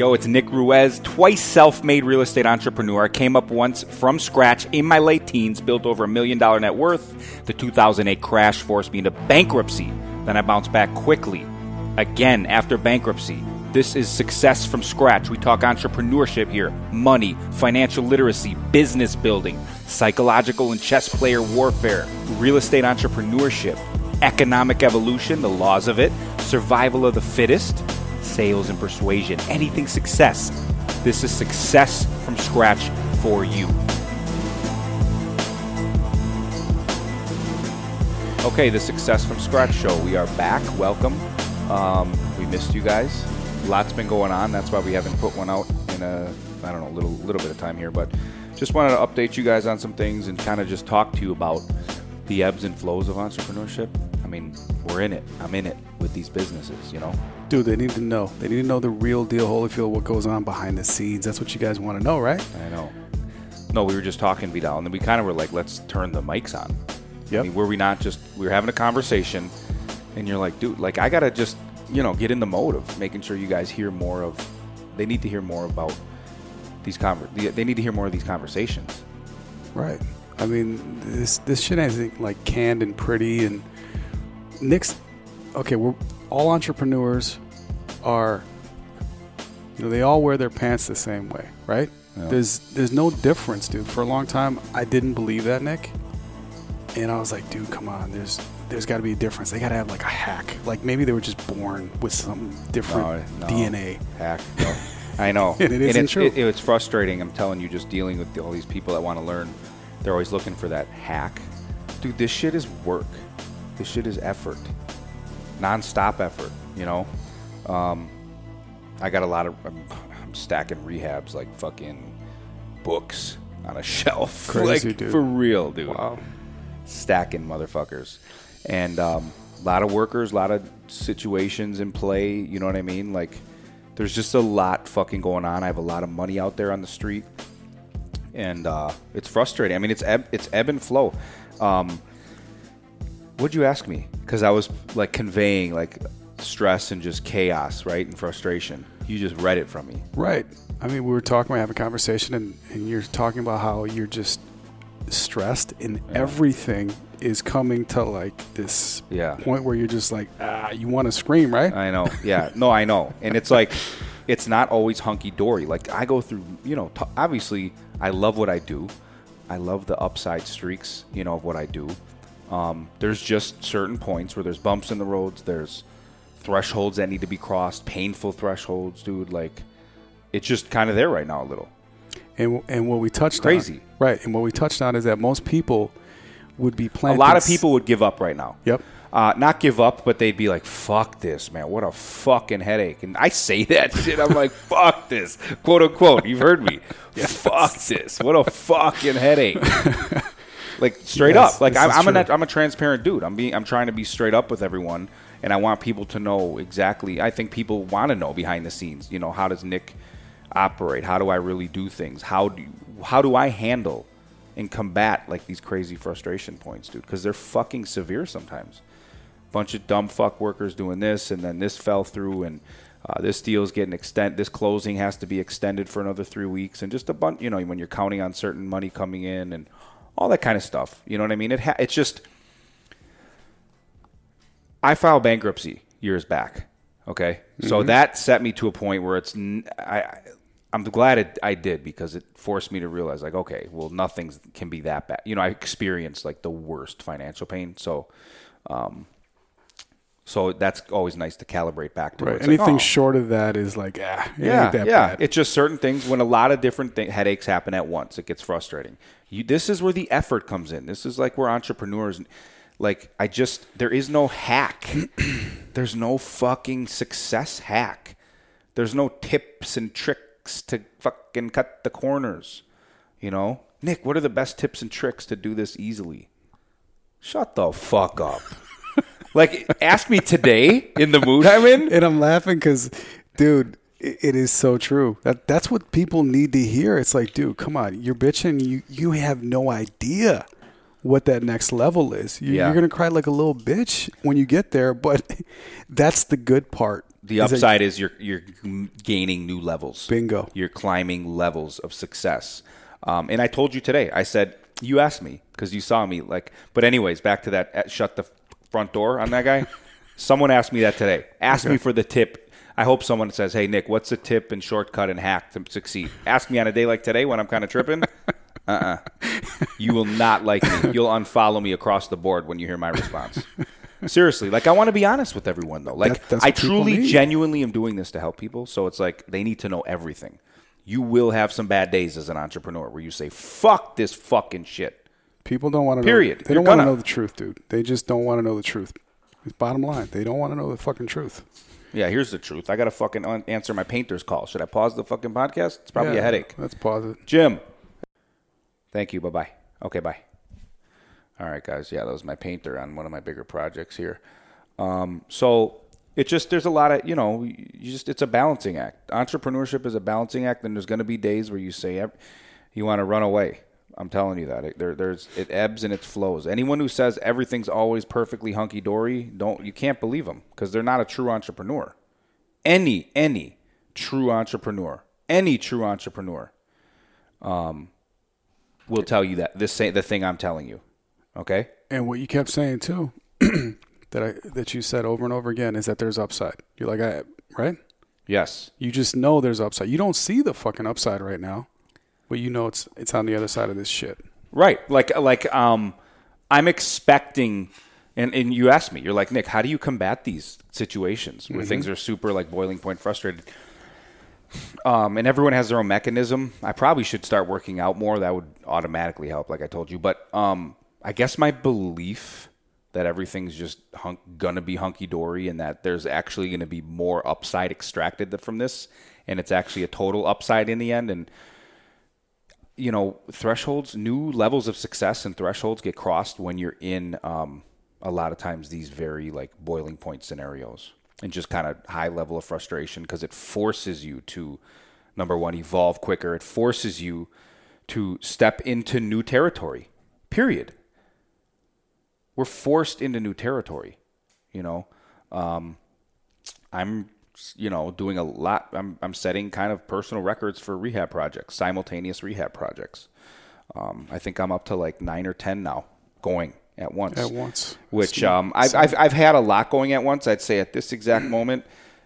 Yo, it's Nick Ruiz, twice self made real estate entrepreneur. I came up once from scratch in my late teens, built over a million dollar net worth. The 2008 crash forced me into bankruptcy. Then I bounced back quickly. Again, after bankruptcy. This is success from scratch. We talk entrepreneurship here, money, financial literacy, business building, psychological and chess player warfare, real estate entrepreneurship, economic evolution, the laws of it, survival of the fittest, sales and persuasion, anything success. This is success from scratch for you. Okay, the Success from Scratch show. We are back. Welcome. Um, we missed you guys. Lots been going on. That's why we haven't put one out in a I don't know little little bit of time here, but just wanted to update you guys on some things and kind of just talk to you about the ebbs and flows of entrepreneurship. I mean, we're in it. I'm in it with these businesses. You know, Dude, they need to know. They need to know the real deal, Holyfield, what goes on behind the scenes. That's what you guys want to know, right? I know. No, we were just talking, Vidal, and then we kind of were like, let's turn the mics on. Yep. I mean, were we not just we were having a conversation, and you're like, dude, like I gotta just you know get in the mode of making sure you guys hear more of. They need to hear more about these conver- They need to hear more of these conversations. Right. I mean, this this shit ain't like canned and pretty. And Nick's okay. We're all entrepreneurs are. You know, they all wear their pants the same way, right? Yeah. There's there's no difference, dude. For a long time, I didn't believe that, Nick. And I was like, dude, come on. There's there's got to be a difference. They got to have like a hack. Like maybe they were just born with some different No, no. DNA. Hack. No. I know. And it isn't it's, true. It, it's frustrating. I'm telling you, just dealing with all these people that want to learn. They're always looking for that hack. Dude, this shit is work. This shit is effort. Non-stop effort. You know. Um, I got a lot of. I'm, I'm stacking rehabs like fucking books on a shelf. Crazy, like dude. for real, dude Wow. stacking motherfuckers and um, a lot of workers a lot of situations in play you know what i mean like there's just a lot fucking going on i have a lot of money out there on the street and uh, it's frustrating i mean it's ebb, it's ebb and flow um, what'd you ask me because i was like conveying like stress and just chaos right and frustration you just read it from me Right. I mean, we were talking, we have a conversation, and, and you're talking about how you're just stressed, and everything is coming to like this Yeah. point where you're just like, ah, you want to scream, right? I know. Yeah. No, I know. And it's like, it's not always hunky dory. Like I go through, you know, t- obviously I love what I do. I love the upside streaks, you know, of what I do. Um, there's just certain points where there's bumps in the roads. There's thresholds that need to be crossed, painful thresholds, dude. Like, it's just kind of there right now a little. and and what we touched Crazy. on, right? And what we touched on is that most people would be playing. A lot of people would give up right now. Yep. Uh, not give up, but they'd be like, "Fuck this, man! What a fucking headache!" And I say that shit. I'm like, "Fuck this," quote unquote. You've heard me. Fuck this! What a fucking headache! like straight Yes, up. Like I'm, is I'm, a. I'm a transparent dude. I'm being. I'm trying to be straight up with everyone, and I want people to know exactly. I think people want to know behind the scenes. You know, how does Nick operate? How do I really do things? How do how do I handle and combat like these crazy frustration points, dude? Because they're fucking severe sometimes. Bunch of dumb fuck workers doing this, and then this fell through, and uh, this deal's getting extend. This closing has to be extended for another three weeks, and just a bunch. You know, when you're counting on certain money coming in, and all that kind of stuff. You know what I mean? It ha- it's just. I filed bankruptcy years back. Okay, so that set me to a point where it's. n- I, I- I'm glad it, I did because it forced me to realize, like, okay, well, nothing can be that bad. You know, I experienced like the worst financial pain, so, um, so that's always nice to calibrate back to. Right. it's like, Anything oh, short of that is like, ah, yeah, yeah. bad. It's just certain things when a lot of different th- headaches happen at once. It gets frustrating. You, this is where the effort comes in. This is like where entrepreneurs, like I just there is no hack. There's no fucking success hack. There's no tips and tricks to fucking cut the corners. You know, Nick, what are the best tips and tricks to do this easily? Shut the fuck up. Like, ask me today in the mood I'm in. and I'm laughing because, dude, it, is so true. That that's what people need to hear. It's like, dude, come on, you're bitching. You you have no idea what that next level is. You, Yeah. You're gonna cry like a little bitch when you get there, but that's the good part. The is upside is you're you're gaining new levels. Bingo. You're climbing levels of success. Um, and I told you today. I said you asked me because you saw me like. But anyways, back to that. uh, Shut the front door on that guy. someone asked me that today. Asked me for the tip. I hope someone says, "Hey Nick, what's the tip and shortcut and hack to succeed?" Ask me on a day like today when I'm kind of tripping. Uh-uh. You will not like me. You'll unfollow me across the board when you hear my response. Seriously, like I want to be honest with everyone though. Like That- I truly, genuinely am doing this to help people. So it's like they need to know everything. You will have some bad days as an entrepreneur where you say, "Fuck this fucking shit." People don't want to. Period. Know, they You're don't want to know the truth, dude. They just don't want to know the truth. It's bottom line. They don't want to know the fucking truth. Yeah, here's the truth. I got to fucking un- answer my painter's call. Should I pause the fucking podcast? It's probably Yeah, a headache. Let's pause it. Jim. Thank you. Bye bye. Okay, bye. All right, guys. Yeah, that was my painter on one of my bigger projects here. Um, so it just there's a lot of you know you just it's a balancing act. Entrepreneurship is a balancing act, and there's going to be days where you say you want to run away. I'm telling you that it, there, there's it ebbs and it flows. Anyone who says everything's always perfectly hunky dory, don't you can't believe them because they're not a true entrepreneur. Any any true entrepreneur, any true entrepreneur, um, will tell you that this say the thing I'm telling you. Okay. And what you kept saying too, that I that you said over and over again is that there's upside. You're like, I, right? Yes. You just know there's upside. You don't see the fucking upside right now, but you know it's it's on the other side of this shit. Right. Like like um I'm expecting and, and you asked me, you're like, Nick, how do you combat these situations where things are super like boiling point frustrated? Um, and everyone has their own mechanism. I probably should start working out more. That would automatically help, like I told you. But um, I guess my belief that everything's just hunk, gonna be hunky dory and that there's actually gonna be more upside extracted from this, and it's actually a total upside in the end. And you know, thresholds, new levels of success and thresholds get crossed when you're in um, a lot of times these very like boiling point scenarios and just kind of high level of frustration because it forces you to, number one, evolve quicker. It forces you to step into new territory, period. We're forced into new territory, you know. Um, I'm, you know, doing a lot. I'm, I'm setting kind of personal records for rehab projects, simultaneous rehab projects. Um, I think I'm up to like nine or ten now, going at once. At once. Which um, I've, I've I've had a lot going at once. I'd say at this exact moment,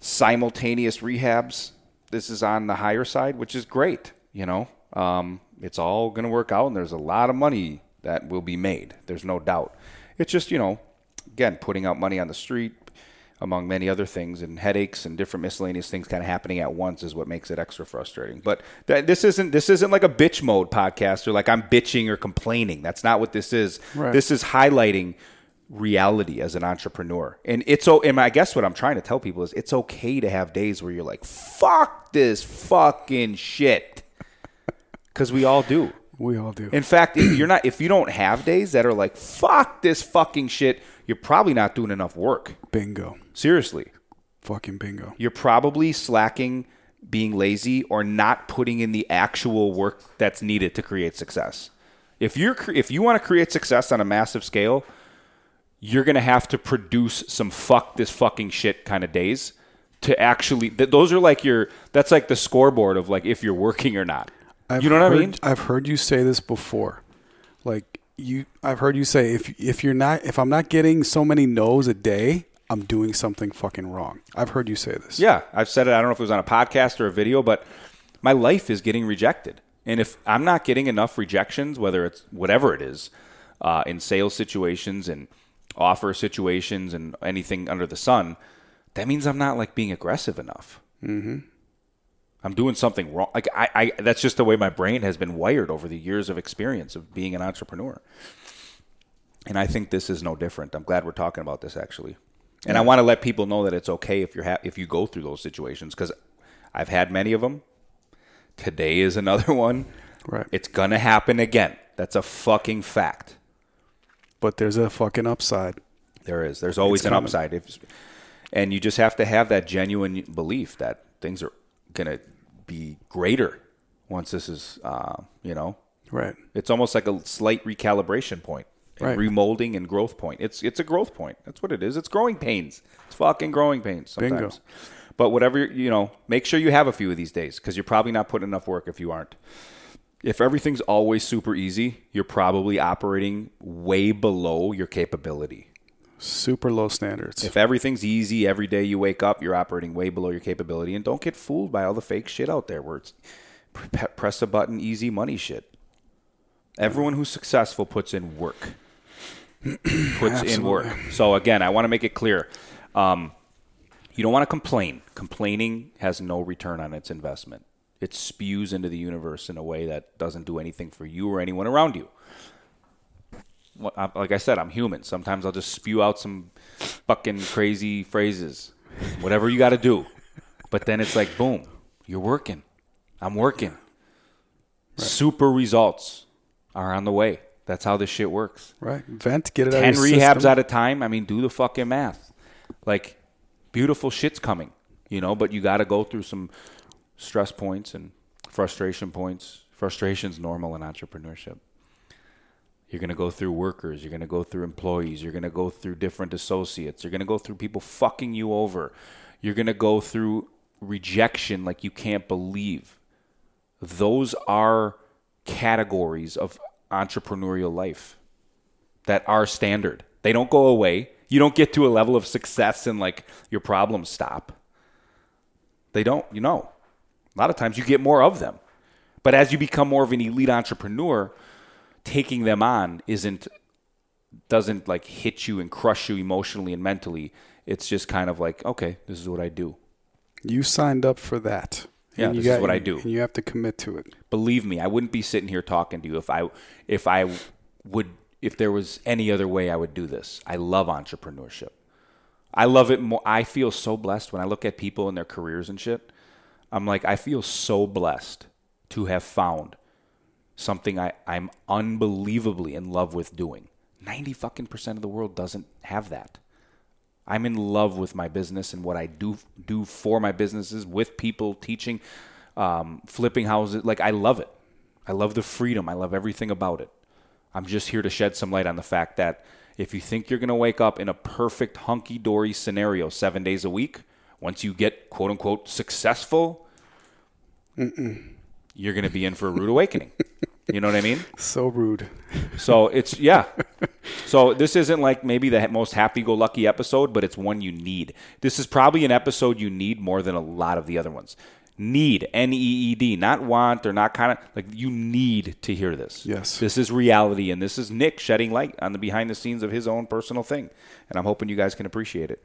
simultaneous rehabs. This is on the higher side, which is great. You know, um, it's all going to work out, and there's a lot of money that will be made. There's no doubt. It's just you know, again, putting out money on the street, among many other things, and headaches and different miscellaneous things kind of happening at once is what makes it extra frustrating. But th- this isn't this isn't like a bitch mode podcast or like I'm bitching or complaining. That's not what this is. Right. This is highlighting reality as an entrepreneur. And it's so and I guess what I'm trying to tell people is it's okay to have days where you're like, fuck this fucking shit. Cause we all do. We all do. In fact, if you're not if you don't have days that are like, fuck this fucking shit, you're probably not doing enough work. bingo. Seriously. Fucking bingo. You're probably slacking, being lazy, or not putting in the actual work that's needed to create success. If you're if you want to create success on a massive scale, you're gonna have to produce some fuck this fucking shit kind of days to actually. Th- those are like your. That's like the scoreboard of like if you're working or not. I've you know what I mean? I've heard you say this before. Like you I've heard you say if if you're not if I'm not getting so many no's a day, I'm doing something fucking wrong. I've heard you say this. Yeah, I've said it. I don't know if it was on a podcast or a video, but my life is getting rejected. And if I'm not getting enough rejections, whether it's whatever it is, uh, in sales situations and offer situations and anything under the sun, that means I'm not like being aggressive enough. Mm-hmm. I'm doing something wrong. Like I, I, that's just the way my brain has been wired over the years of experience of being an entrepreneur. And I think this is no different. I'm glad we're talking about this actually. And I want to let people know that it's okay if you're ha- if you go through those situations because I've had many of them. Today is another one. Right. It's gonna happen again. That's a fucking fact. But there's a fucking upside. There is. There's always It's an coming. upside. If, and you just have to have that genuine belief that things are gonna be greater once this is, uh, you know, Right. it's almost like a slight recalibration point. Right. remolding and growth point. It's it's a growth point. That's what it is. It's growing pains. It's fucking growing pains sometimes. Bingo. But whatever you- you know, make sure you have a few of these days because you're probably not putting enough work if you aren't. If everything's always super easy, you're probably operating way below your capability. Super low standards. If everything's easy every day you wake up, you're operating way below your capability. And don't get fooled by all the fake shit out there where it's press a button, easy money shit. Everyone who's successful puts in work. puts in work. So again, I want to make it clear. Um, you don't want to complain. Complaining has no return on its investment. It spews into the universe in a way that doesn't do anything for you or anyone around you like I said, I'm human. Sometimes I'll just spew out some fucking crazy phrases, whatever you got to do. But then it's like, boom, you're working. I'm working. Super results are on the way. That's how this shit works. right. Vent, get it out Ten of your rehabs system. at a time. I mean, do the fucking math. Like, beautiful shit's coming, you know. But you got to go through some stress points and frustration points. Frustration's normal in entrepreneurship. You're going to go through workers. You're going to go through employees. You're going to go through different associates. You're going to go through people fucking you over. You're going to go through rejection like you can't believe. Those are categories of entrepreneurial life that are standard. They don't go away. You don't get to a level of success and like your problems stop. They don't, you know. A lot of times you get more of them. But as you become more of an elite entrepreneur, taking them on isn't doesn't like hit you and crush you emotionally and mentally. It's just kind of like, okay, this is what I do. You signed up for that. Yeah, this is what I do. And you have to commit to it. Believe me, I wouldn't be sitting here talking to you if I if I would if there was any other way I would do this. I love entrepreneurship. I love it more. I feel so blessed when I look at people and their careers and shit. I'm like, I feel so blessed to have found something I, I'm unbelievably in love with doing. 90 fucking percent of the world doesn't have that. I'm in love with my business and what I do do for my businesses with people, teaching, um, flipping houses. Like I love it. I love the freedom. I love everything about it. I'm just here to shed some light on the fact that if you think you're going to wake up in a perfect hunky dory scenario seven days a week, once you get quote unquote successful, you're going to be in for a rude awakening. You know what I mean? So rude. So it's yeah. So this isn't like maybe the most happy-go-lucky episode, but it's one you need. This is probably an episode you need more than a lot of the other ones. Need N E E D, not want or not kind of like you need to hear this. Yes. this is reality, and this is Nick shedding light on the behind the scenes of his own personal thing, and I'm hoping you guys can appreciate it.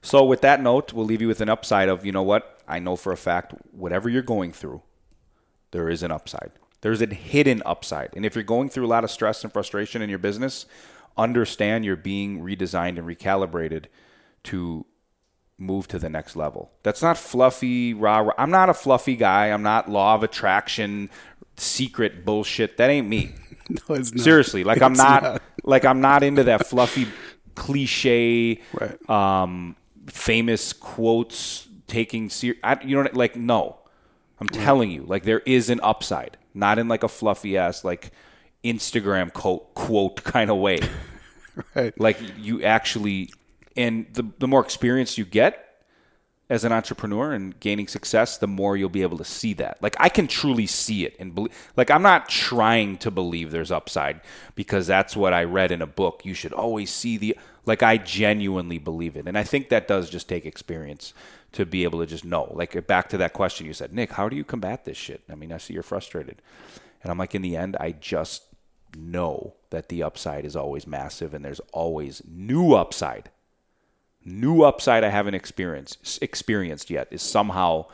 So with that note, we'll leave you with an upside of you know what I know for a fact. Whatever you're going through, there is an upside. There's a hidden upside. And if you're going through a lot of stress and frustration in your business, understand you're being redesigned and recalibrated to move to the next level. That's not fluffy, rah, rah. I'm not a fluffy guy. I'm not law of attraction, secret bullshit. That ain't me. No, it's not. Seriously, like I'm It's not, like I'm not into that fluffy cliche Right. um, famous quotes taking ser- I, you know like no i'm telling you like there is an upside not in like a fluffy ass like instagram quote quote kind of way. Right. like you actually and the, the more experience you get as an entrepreneur and gaining success the more you'll be able to see that. Like i can truly see it and believe like i'm not trying to believe there's upside because that's what i read in a book. You should always see the like i genuinely believe it. And i think that does just take experience to be able to just know like uh, back to that question you said nick how do you combat this shit i mean i see you're frustrated and i'm like in the end i just know that the upside is always massive and there's always new upside new upside I haven't experienced experienced yet is somehow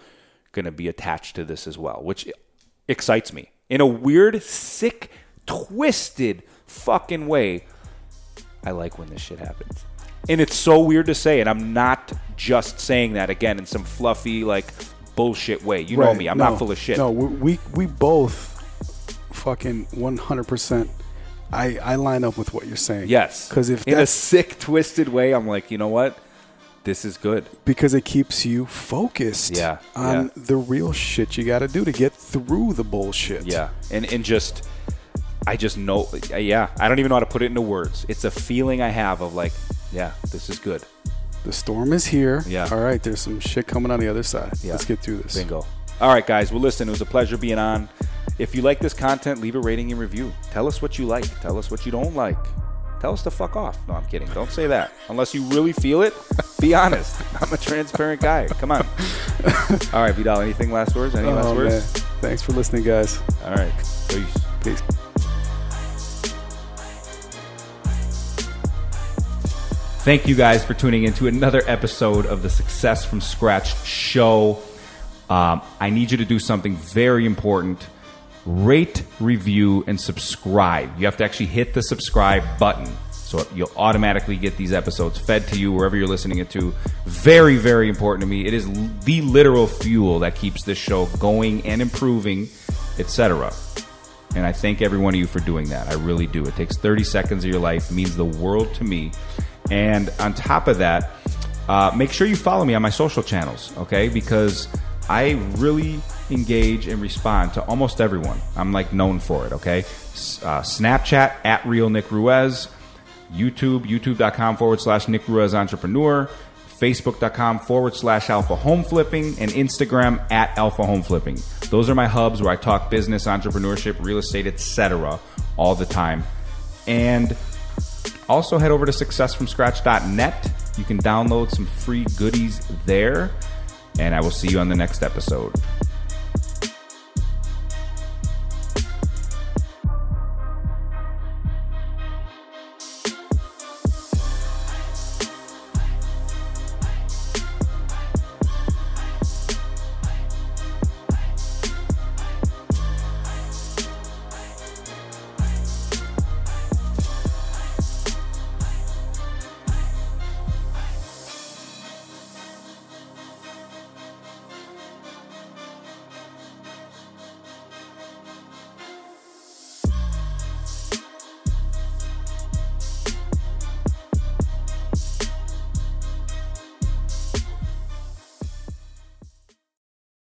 going to be attached to this as well, which excites me in a weird, sick, twisted fucking way. I like when this shit happens. And it's so weird to say, and I'm not just saying that again in some fluffy like bullshit way. You know me, I'm No, not full of shit. No, we we, we both fucking 100%. I, I line up with what you're saying. Yes, Because if in a sick, twisted way, I'm like, you know what? This is good. because it keeps you focused Yeah, on yeah. the real shit you got to do to get through the bullshit. Yeah, and and just I just know, yeah, I don't even know how to put it into words. It's a feeling I have of like, yeah, this is good. The storm is here. Yeah. All right. There's some shit coming on the other side. Yeah. Let's get through this. Bingo. All right, guys. Well, listen, it was a pleasure being on. If you like this content, leave a rating and review. Tell us what you like. Tell us what you don't like. Tell us to fuck off. No, I'm kidding. Don't say that. Unless you really feel it, be honest. I'm a transparent guy. Come on. All right, Vidal, anything last words? Any last Oh, words? man. Thanks for listening, guys. All right. Peace. Peace. Thank you guys for tuning in to another episode of the Success from Scratch show. Um, I need you to do something very important rate, review, and subscribe. You have to actually hit the subscribe button. So you'll automatically get these episodes fed to you wherever you're listening it to. Very, very important to me. It is the literal fuel that keeps this show going and improving, etc. And I thank every one of you for doing that. I really do. It takes 30 seconds of your life, means the world to me. And on top of that, uh, make sure you follow me on my social channels, okay? Because I really engage and respond to almost everyone. I'm like known for it, okay? Uh, Snapchat at Real Nick Ruiz, YouTube, youtube.com forward slash Nick Ruiz Entrepreneur, Facebook.com forward slash Alpha Home Flipping, and Instagram at Alpha Home Flipping. Those are my hubs where I talk business, entrepreneurship, real estate, etc. all the time. And also head over to successfromscratch.net. You can download some free goodies there. And I will see you on the next episode.